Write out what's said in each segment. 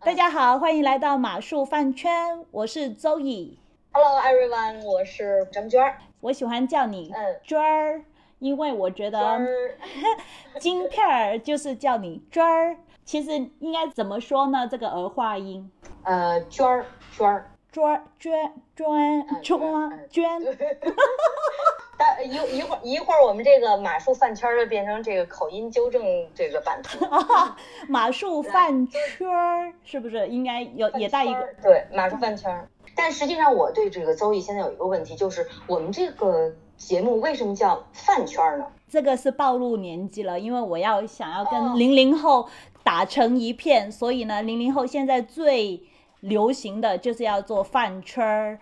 大家好，欢迎来到马术饭圈，我是周乙。Hello everyone，我是张娟儿。我喜欢叫你嗯娟儿，因为我觉得儿，金片儿就是叫你娟儿。其实应该怎么说呢？这个儿化音，呃，娟儿，娟儿。娟儿娟娟嗯娟嗯娟，但一一会儿一会儿我们这个马术饭圈儿就变成这个口音纠正这个版图。马术饭圈儿是不是应该有也带一个？对马术饭圈儿。但实际上，我对这个邹毅现在有一个问题，就是我们这个节目为什么叫饭圈儿呢？这个是暴露年纪了，因为我要想要哦跟零零后打成一片，所以呢，零零后现在最流行的就是要做饭圈儿，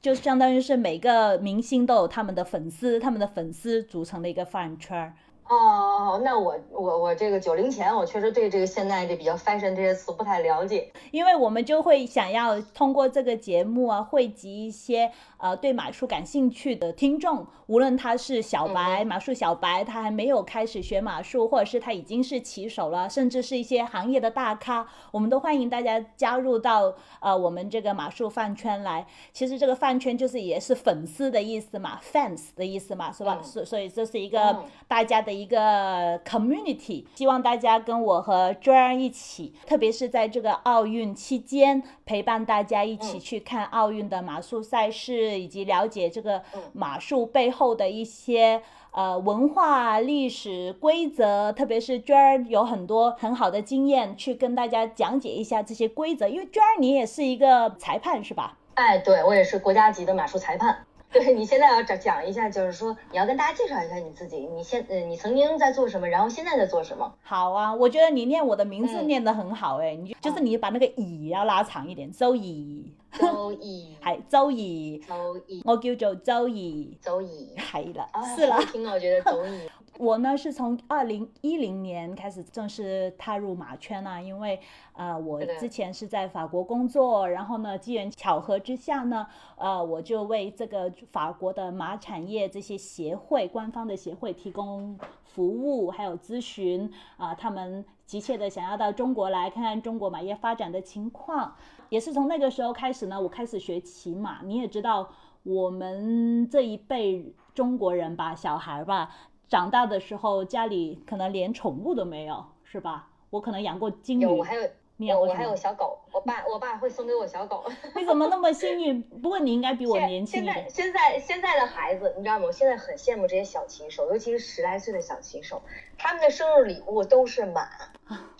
就相当于是每个明星都有他们的粉丝，他们的粉丝组成的一个饭圈儿。哦，那我我我这个九零前，我确实对这个现在这比较 fashion 这些词不太了解。因为我们就会想要通过这个节目啊，汇集一些呃对马术感兴趣的听众，无论他是小白、嗯马术小白，他还没有开始学马术，或者是他已经是骑手了，甚至是一些行业的大咖，我们都欢迎大家加入到呃我们这个马术饭圈来。其实这个饭圈就是也是粉丝的意思嘛，fans 的意思嘛，是吧？嗯所、所以这是一个嗯大家的一个 community，希望大家跟我和 Joanne 一起，特别是在这个奥运期间，陪伴大家一起嗯去看奥运的马术赛事，以及了解这个嗯马术背后的一些。呃，文化、历史、规则，特别是娟儿有很多很好的经验，去跟大家讲解一下这些规则。因为娟儿你也是一个裁判是吧？哎，对我也是国家级的马术裁判。对你现在要讲讲一下，就是说你要跟大家介绍一下你自己，你现呃你曾经在做什么，然后现在在做什么。好啊，我觉得你念我的名字嗯。念得很好哎、你就就是你把那个乙要拉长一点，周乙，周乙，係周怡，周怡，我叫做周怡，周乙。係啦，啊，是啦好。听啊，我觉得周怡。我呢是从二零一零年开始正式踏入马圈啊，因为呃我之前是在法国工作，然后呢机缘巧合之下呢，呃我就为这个法国的马产业这些协会官方的协会提供服务，还有咨询啊、他们急切的想要到中国来看看中国马业发展的情况，也是从那个时候开始呢，我开始学骑马。你也知道，我们这一辈中国人吧，小孩吧。长大的时候，家里可能连宠物都没有，是吧？我可能养过金鱼，有，我还有我我还有？小狗，我爸我爸会送给我小狗。你怎么那么幸运？不过你应该比我年轻一点。现在现在现在的孩子，你知道吗？我现在很羡慕这些小骑手，尤其是十来岁的小骑手，他们的生日礼物都是马。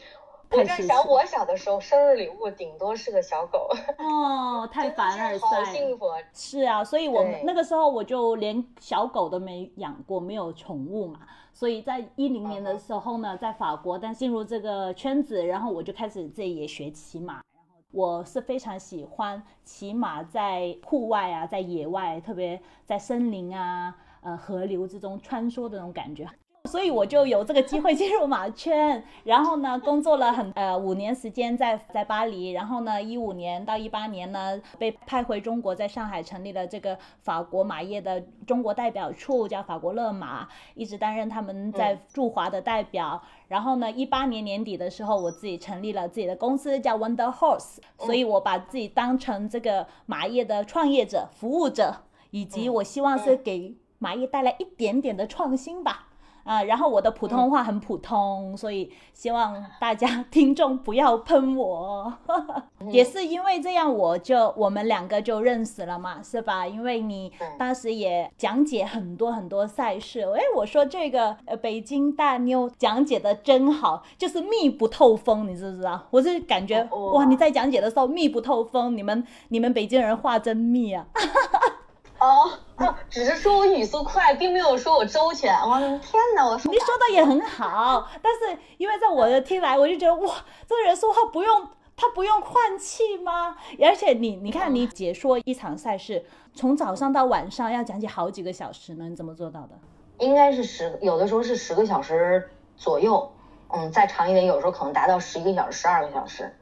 我在想，我小的时候生日礼物顶多是个小狗，哦，太真的凡尔是好。幸福啊！是啊，所以我们那个时候我就连小狗都没养过，没有宠物嘛。所以在一零年的时候呢，在法国，但进入这个圈子，然后我就开始自己也学骑马。然后我是非常喜欢骑马在户外啊，在野外，特别在森林啊、呃河流之中穿梭的那种感觉。所以我就有这个机会进入马圈，然后呢，工作了很呃五年时间在在巴黎，然后呢，一五年到一八年呢被派回中国，在上海成立了这个法国马业的中国代表处，叫法国乐马，一直担任他们在嗯。驻华的代表。然后呢，一八年年底的时候，我自己成立了自己的公司，叫 Wonder Horse，所以我把自己当成这个马业的创业者、服务者，以及嗯。我希望是嗯。给马业带来一点点的创新吧。啊，然后我的普通话很普通，所以希望大家 听众不要喷我。也是因为这样，我就我们两个就认识了嘛，是吧？因为你嗯当时也讲解很多很多赛事，哎，我说这个呃北京大妞讲解的真好，就是密不透风，你知不知道？我是感觉哦哇，你在讲解的时候密不透风，你们你们北京人话真密啊。只是说我语速快，并没有说我周全。我的天哪，我说你说的也很好，但是因为在我的听来，我就觉得哇，这个人说话不用他不用换气吗？而且你你看，你解说一场赛事，从早上到晚上要讲解好几个小时呢，你怎么做到的？应该是十，有的时候是十个小时左右，嗯，再长一点，有时候可能达到十一个小时、十二个小时。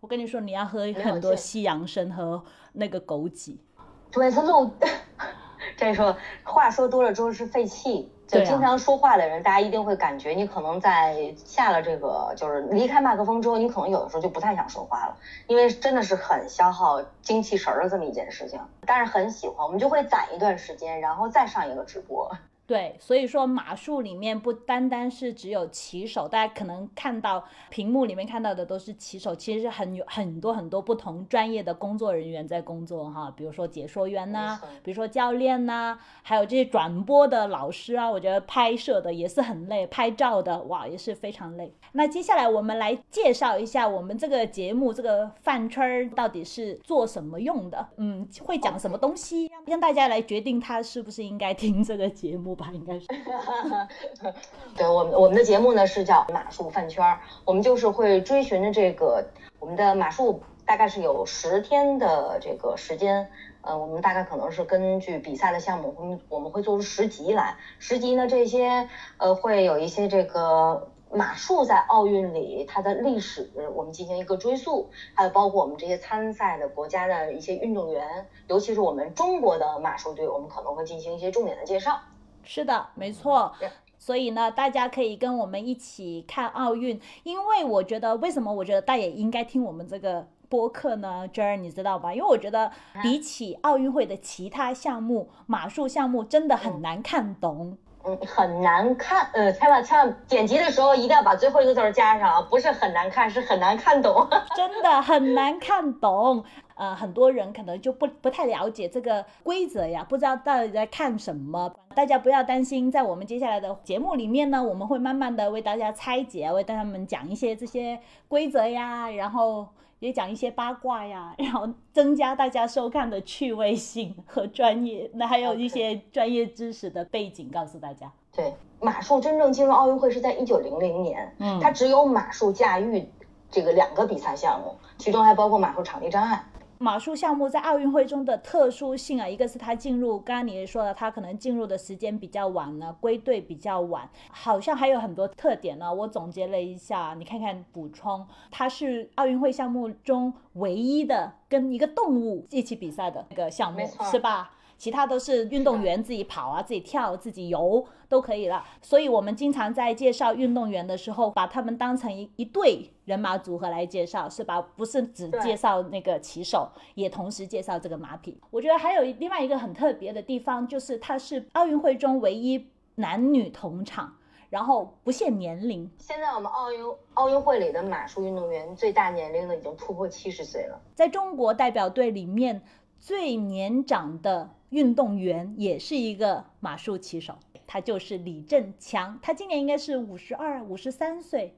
我跟你说，你要喝很多西洋参和那个枸杞。对，它漏。这说话说多了之后是废气，就经常说话的人，大家一定会感觉你可能在下了这个，就是离开麦克风之后，你可能有的时候就不太想说话了，因为真的是很消耗精气神儿的这么一件事情。但是很喜欢，我们就会攒一段时间，然后再上一个直播。对，所以说马术里面不单单是只有骑手，大家可能看到屏幕里面看到的都是骑手，其实是很有很多很多不同专业的工作人员在工作哈，比如说解说员呐，比如说教练呐，还有这些转播的老师啊，我觉得拍摄的也是很累，拍照的哇也是非常累。那接下来我们来介绍一下我们这个节目这个饭圈儿到底是做什么用的，嗯，会讲什么东西，让大家来决定他是不是应该听这个节目。应该是，对我们我们的节目呢是叫马术饭圈儿，我们就是会追寻着这个我们的马术大概是有十天的这个时间，呃，我们大概可能是根据比赛的项目，我们我们会做出十集来，十集呢这些呃会有一些这个。马术在奥运里，它的历史我们进行一个追溯，还有包括我们这些参赛的国家的一些运动员，尤其是我们中国的马术队，我们可能会进行一些重点的介绍。是的，没错。所以呢，大家可以跟我们一起看奥运，因为我觉得，为什么我觉得大家也应该听我们这个播客呢？娟儿，你知道吧？因为我觉得比起奥运会的其他项目，马术项目真的很难看懂。嗯，很难看。呃，千万千万剪辑的时候一定要把最后一个字加上啊，不是很难看，是很难看懂。真的很难看懂。呃，很多人可能就不不太了解这个规则呀，不知道到底在看什么。大家不要担心，在我们接下来的节目里面呢，我们会慢慢的为大家拆解，为大家们讲一些这些规则呀，然后。也讲一些八卦呀，然后增加大家收看的趣味性和专业，那还有一些专业知识的背景告诉大家。对，马术真正进入奥运会是在一九零零年，嗯，它只有马术驾驭这个两个比赛项目，其中还包括马术场地障碍。马术项目在奥运会中的特殊性啊，一个是它进入，刚刚你也说了，它可能进入的时间比较晚呢，归队比较晚，好像还有很多特点呢。我总结了一下，你看看补充，它是奥运会项目中唯一的跟一个动物一起比赛的那个项目，是吧？其他都是运动员自己跑啊，自己跳，自己游都可以了。所以，我们经常在介绍运动员的时候，把他们当成一一对人马组合来介绍，是吧？不是只介绍那个骑手，也同时介绍这个马匹。我觉得还有另外一个很特别的地方，就是它是奥运会中唯一男女同场，然后不限年龄。现在我们奥运奥运会里的马术运动员最大年龄呢，已经突破七十岁了。在中国代表队里面，最年长的。运动员也是一个马术骑手，他就是李振强，他今年应该是五十二、五十三岁。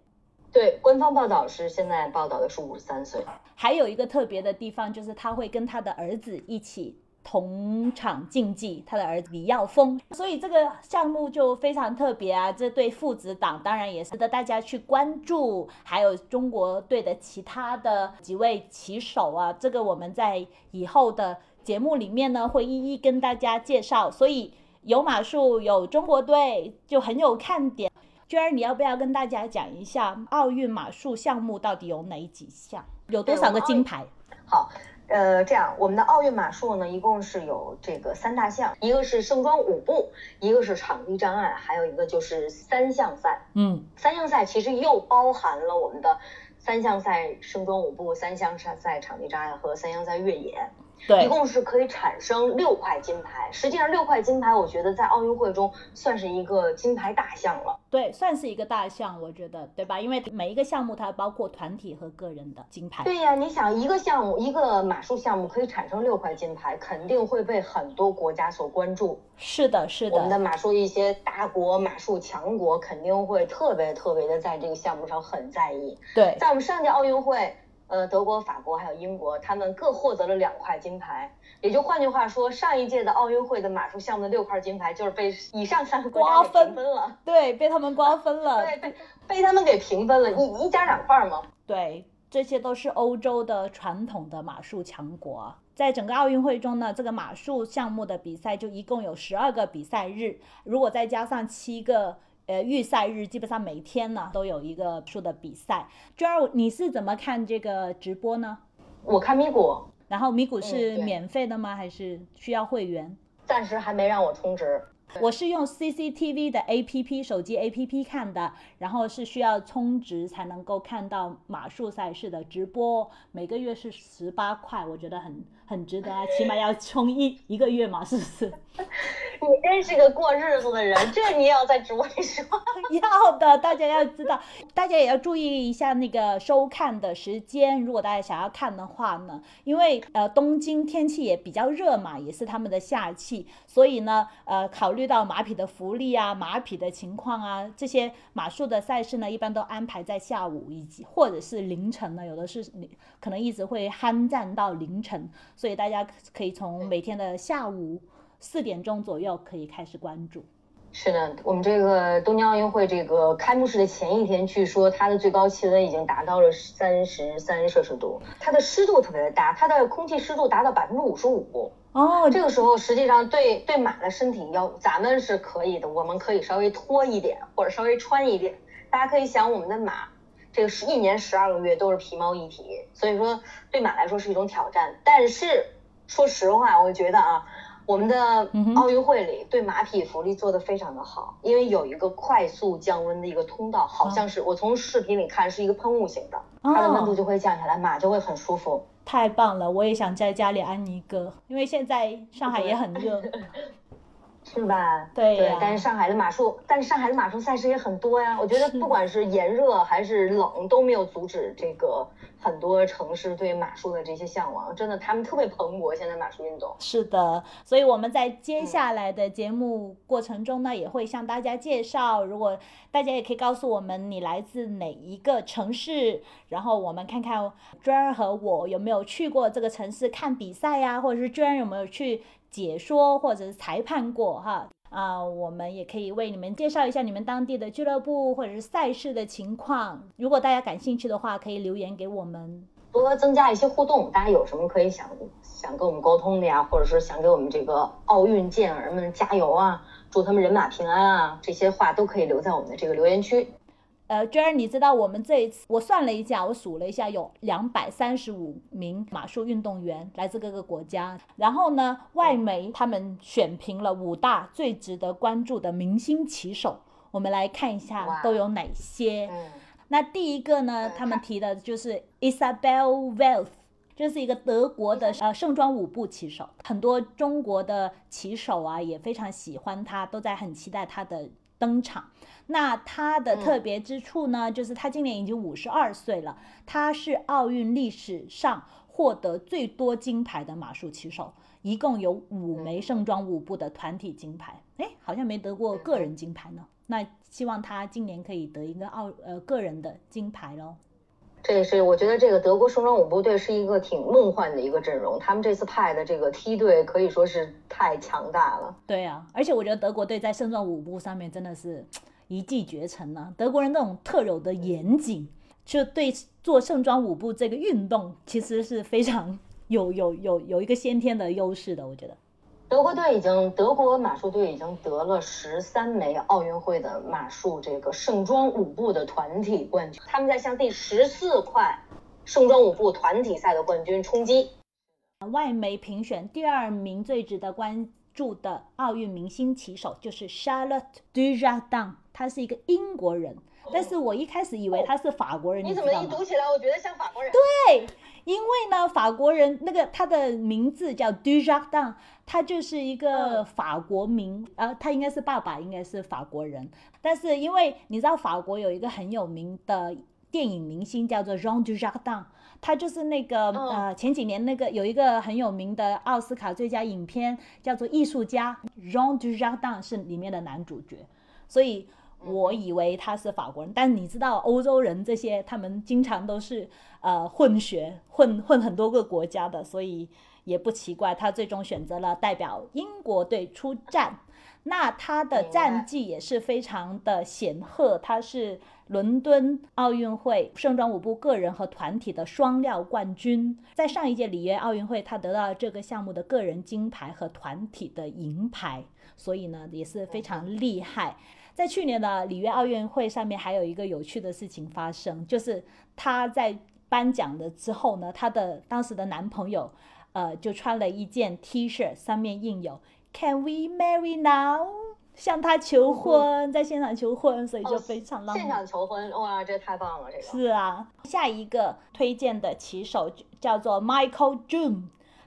对，官方报道是现在报道的是五十三岁。还有一个特别的地方就是他会跟他的儿子一起同场竞技，他的儿子李耀峰，所以这个项目就非常特别啊！这对父子档当然也值得大家去关注。还有中国队的其他的几位骑手啊，这个我们在以后的。节目里面呢会一一跟大家介绍，所以有马术有中国队就很有看点。娟儿，你要不要跟大家讲一下奥运马术项目到底有哪几项，有多少个金牌？好，呃，这样我们的奥运马术呢一共是有这个三大项，一个是盛装舞步，一个是场地障碍，还有一个就是三项赛。嗯，三项赛其实又包含了我们的三项赛盛装舞步、三项赛场地障碍和三项赛越野。对，一共是可以产生六块金牌。实际上，六块金牌，我觉得在奥运会中算是一个金牌大项了。对，算是一个大项，我觉得，对吧？因为每一个项目它包括团体和个人的金牌。对呀，你想一个项目，一个马术项目可以产生六块金牌，肯定会被很多国家所关注。是的，是的。我们的马术一些大国、马术强国肯定会特别特别的在这个项目上很在意。对，在我们上届奥运会。呃，德国、法国还有英国，他们各获得了两块金牌。也就换句话说，上一届的奥运会的马术项目的六块金牌，就是被以上三个国家平分了。对，被他们瓜分了。对，被被他们给平分了，一一家两块吗？对，这些都是欧洲的传统的马术强国。在整个奥运会中呢，这个马术项目的比赛就一共有十二个比赛日，如果再加上七个。呃，预赛日基本上每天呢都有一个数的比赛。娟儿，你是怎么看这个直播呢？我看咪咕，然后咪咕是免费的吗？还是需要会员？暂时还没让我充值。我是用 CCTV 的 APP 手机 APP 看的，然后是需要充值才能够看到马术赛事的直播，每个月是十八块，我觉得很很值得啊，起码要充一一个月嘛，是不是？你真是个过日子的人，这你也要在直播里说？要的，大家要知道，大家也要注意一下那个收看的时间。如果大家想要看的话呢，因为呃东京天气也比较热嘛，也是他们的夏季，所以呢，呃考虑到马匹的福利啊、马匹的情况啊，这些马术的赛事呢，一般都安排在下午以及或者是凌晨呢，有的是可能一直会酣战到凌晨，所以大家可以从每天的下午。四点钟左右可以开始关注。是的，我们这个东京奥运会这个开幕式的前一天，据说它的最高气温已经达到了三十三摄氏度，它的湿度特别的大，它的空气湿度达到百分之五十五。哦，这个时候实际上对对马的身体要，咱们是可以的，我们可以稍微脱一点或者稍微穿一点。大家可以想，我们的马这个是一年十二个月都是皮毛一体，所以说对马来说是一种挑战。但是说实话，我觉得啊。我们的奥运会里对马匹福利做得非常的好，因为有一个快速降温的一个通道，好像是我从视频里看是一个喷雾型的，它的温度就会降下来，马就会很舒服。太棒了，我也想在家里安一个，因为现在上海也很热。是吧？对对，但是上海的马术，但是上海的马术赛事也很多呀。我觉得不管是炎热还是冷，都没有阻止这个很多城市对马术的这些向往。真的，他们特别蓬勃。现在马术运动是的，所以我们在接下来的节目过程中呢，也会向大家介绍。如果大家也可以告诉我们你来自哪一个城市，然后我们看看娟儿和我有没有去过这个城市看比赛呀，或者是娟儿有没有去。解说或者是裁判过哈啊，我们也可以为你们介绍一下你们当地的俱乐部或者是赛事的情况。如果大家感兴趣的话，可以留言给我们，多增加一些互动。大家有什么可以想想跟我们沟通的呀，或者是想给我们这个奥运健儿们加油啊，祝他们人马平安啊，这些话都可以留在我们的这个留言区。呃，娟儿，你知道我们这一次，我算了一下，我数了一下，有两百三十五名马术运动员来自各个国家。然后呢，外媒他们选评了五大最值得关注的明星骑手，我们来看一下都有哪些。那第一个呢，他们提的就是 Isabel Welf，这是一个德国的呃盛装舞步骑手，很多中国的骑手啊也非常喜欢他，都在很期待他的登场。那他的特别之处呢，就是他今年已经五十二岁了，他是奥运历史上获得最多金牌的马术骑手，一共有五枚盛装舞步的团体金牌，哎，好像没得过个人金牌呢。那希望他今年可以得一个奥呃个人的金牌喽。这也是我觉得这个德国盛装舞步队是一个挺梦幻的一个阵容，他们这次派的这个梯队可以说是太强大了。对啊，而且我觉得德国队在盛装舞步上面真的是。一骑绝尘呢？德国人那种特有的严谨，就对做盛装舞步这个运动，其实是非常有有有有一个先天的优势的。我觉得，德国队已经德国马术队已经得了十三枚奥运会的马术这个盛装舞步的团体冠军，他们在向第十四块盛装舞步团体赛的冠军冲击。外媒评选第二名最值得关注的奥运明星骑手就是 Charlotte Dujardin。他是一个英国人，但是我一开始以为他是法国人。你怎么一读起来，我觉得像法国人？对，因为呢，法国人那个他的名字叫 Dujardin，他就是一个法国名，呃，他应该是爸爸应该是法国人，但是因为你知道法国有一个很有名的电影明星叫做 Jean Dujardin，他就是那个呃前几年那个有一个很有名的奥斯卡最佳影片叫做《艺术家》，Jean Dujardin 是里面的男主角，所以。我以为他是法国人，但你知道欧洲人这些，他们经常都是呃混血，混混很多个国家的，所以也不奇怪，他最终选择了代表英国队出战。那他的战绩也是非常的显赫，他是伦敦奥运会盛装舞步个人和团体的双料冠军，在上一届里约奥运会，他得到这个项目的个人金牌和团体的银牌，所以呢也是非常厉害。在去年的里约奥运会上面，还有一个有趣的事情发生，就是她在颁奖的之后呢，她的当时的男朋友，呃，就穿了一件 T 恤，上面印有 “Can we marry now？” 向她求婚，在现场求婚，所以就非常浪漫。现场求婚，哇，这太棒了，这个。是啊，下一个推荐的骑手叫做 Michael June，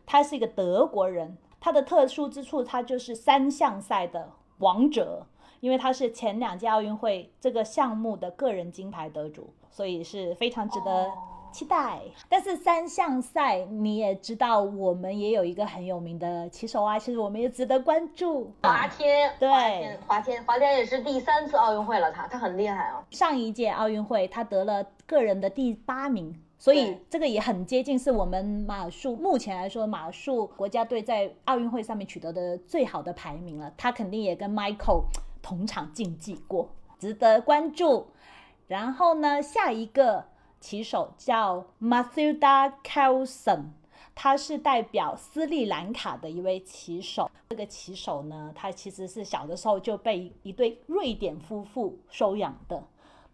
他是一个德国人，他的特殊之处，他就是三项赛的王者，因为他是前两届奥运会这个项目的个人金牌得主，所以是非常值得。期待，但是三项赛你也知道，我们也有一个很有名的骑手啊，其实我们也值得关注。华天，对，华天，华天也是第三次奥运会了，他他很厉害啊。上一届奥运会他得了个人的第八名，所以这个也很接近是我们马术目前来说马术国家队在奥运会上面取得的最好的排名了。他肯定也跟 Michael 同场竞技过，值得关注。然后呢，下一个。骑手叫 Mathilda Carlson，他是代表斯里兰卡的一位骑手。这个骑手呢，他其实是小的时候就被一对瑞典夫妇收养的。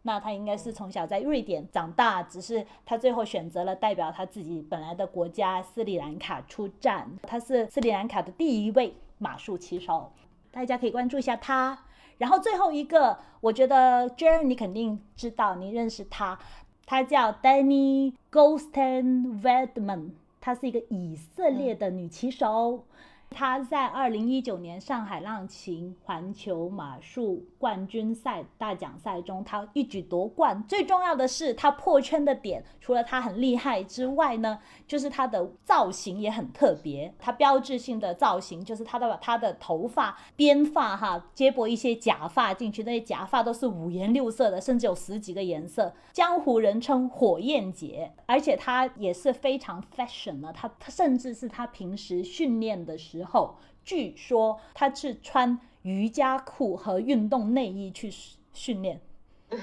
那他应该是从小在瑞典长大，只是他最后选择了代表他自己本来的国家斯里兰卡出战。他是斯里兰卡的第一位马术骑手，大家可以关注一下他。然后最后一个，我觉得 Jane 你肯定知道，你认识她。她叫 Danny Ghosten Wedman，她是一个以色列的女骑手。他在二零一九年上海浪琴环球马术冠军赛大奖赛中，他一举夺冠。最重要的是，他破圈的点，除了他很厉害之外呢，就是他的造型也很特别。他标志性的造型就是他的他的头发编发哈，接驳一些假发进去，那些假发都是五颜六色的，甚至有十几个颜色。江湖人称火焰姐，而且他也是非常 fashion 的。他他甚至是他平时训练的时。后，据说他是穿瑜伽裤和运动内衣去训练。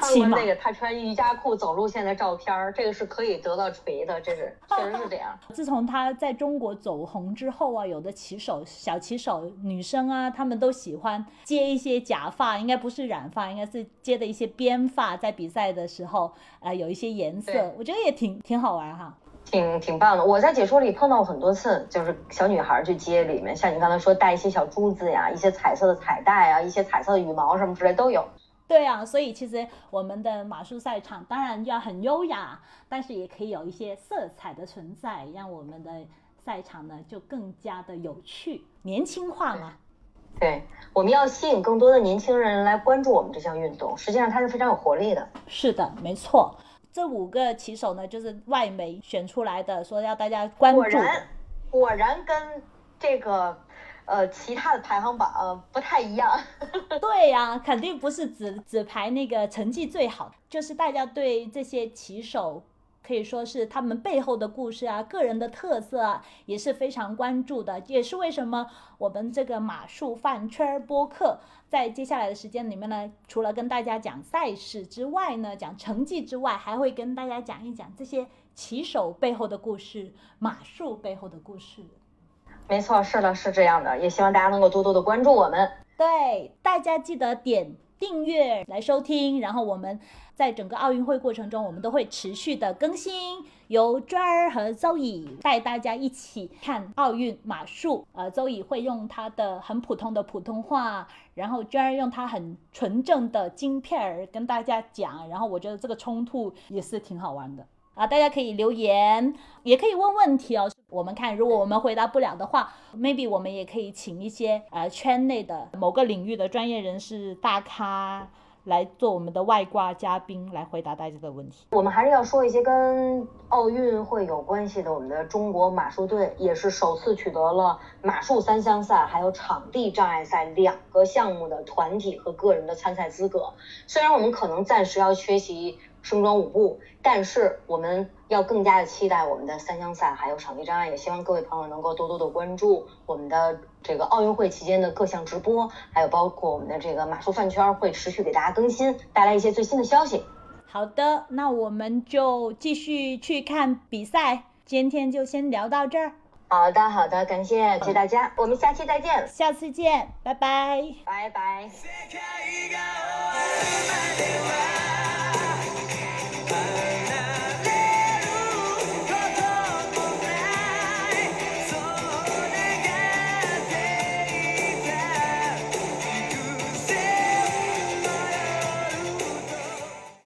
看过那个他穿瑜伽裤走路线的照片，这个是可以得到锤的，这是 确实是这样。自从他在中国走红之后啊，有的骑手、小骑手、女生啊，他们都喜欢接一些假发，应该不是染发，应该是接的一些编发，在比赛的时候，呃，有一些颜色，我觉得也挺挺好玩哈。挺挺棒的，我在解说里碰到过很多次，就是小女孩去接里面，像你刚才说带一些小珠子呀，一些彩色的彩带啊，一些彩色的羽毛什么之类都有。对啊，所以其实我们的马术赛场当然要很优雅，但是也可以有一些色彩的存在，让我们的赛场呢就更加的有趣、年轻化嘛。对，我们要吸引更多的年轻人来关注我们这项运动，实际上它是非常有活力的。是的，没错。这五个棋手呢，就是外媒选出来的，说要大家关注。果然，果然跟这个呃其他的排行榜不太一样。对呀，肯定不是只只排那个成绩最好，就是大家对这些棋手。可以说是他们背后的故事啊，个人的特色啊，也是非常关注的。也是为什么我们这个马术饭圈播客在接下来的时间里面呢，除了跟大家讲赛事之外呢，讲成绩之外，还会跟大家讲一讲这些骑手背后的故事，马术背后的故事。没错，是的，是这样的。也希望大家能够多多的关注我们。对，大家记得点订阅来收听，然后我们。在整个奥运会过程中，我们都会持续的更新，由娟儿和周乙带大家一起看奥运马术。呃，周乙会用他的很普通的普通话，然后娟儿用他很纯正的京片儿跟大家讲。然后我觉得这个冲突也是挺好玩的啊！大家可以留言，也可以问问题哦。我们看，如果我们回答不了的话，maybe 我们也可以请一些呃圈内的某个领域的专业人士大咖。来做我们的外挂嘉宾，来回答大家的问题。我们还是要说一些跟奥运会有关系的。我们的中国马术队也是首次取得了马术三项赛，还有场地障碍赛两个项目的团体和个人的参赛资格。虽然我们可能暂时要缺席。盛装舞步，但是我们要更加的期待我们的三项赛，还有场地障碍，也希望各位朋友能够多多的关注我们的这个奥运会期间的各项直播，还有包括我们的这个马术饭圈会持续给大家更新，带来一些最新的消息。好的，那我们就继续去看比赛，今天就先聊到这儿。好的，好的，感谢，谢谢大家，我们下期再见，下次见，拜拜，拜拜。I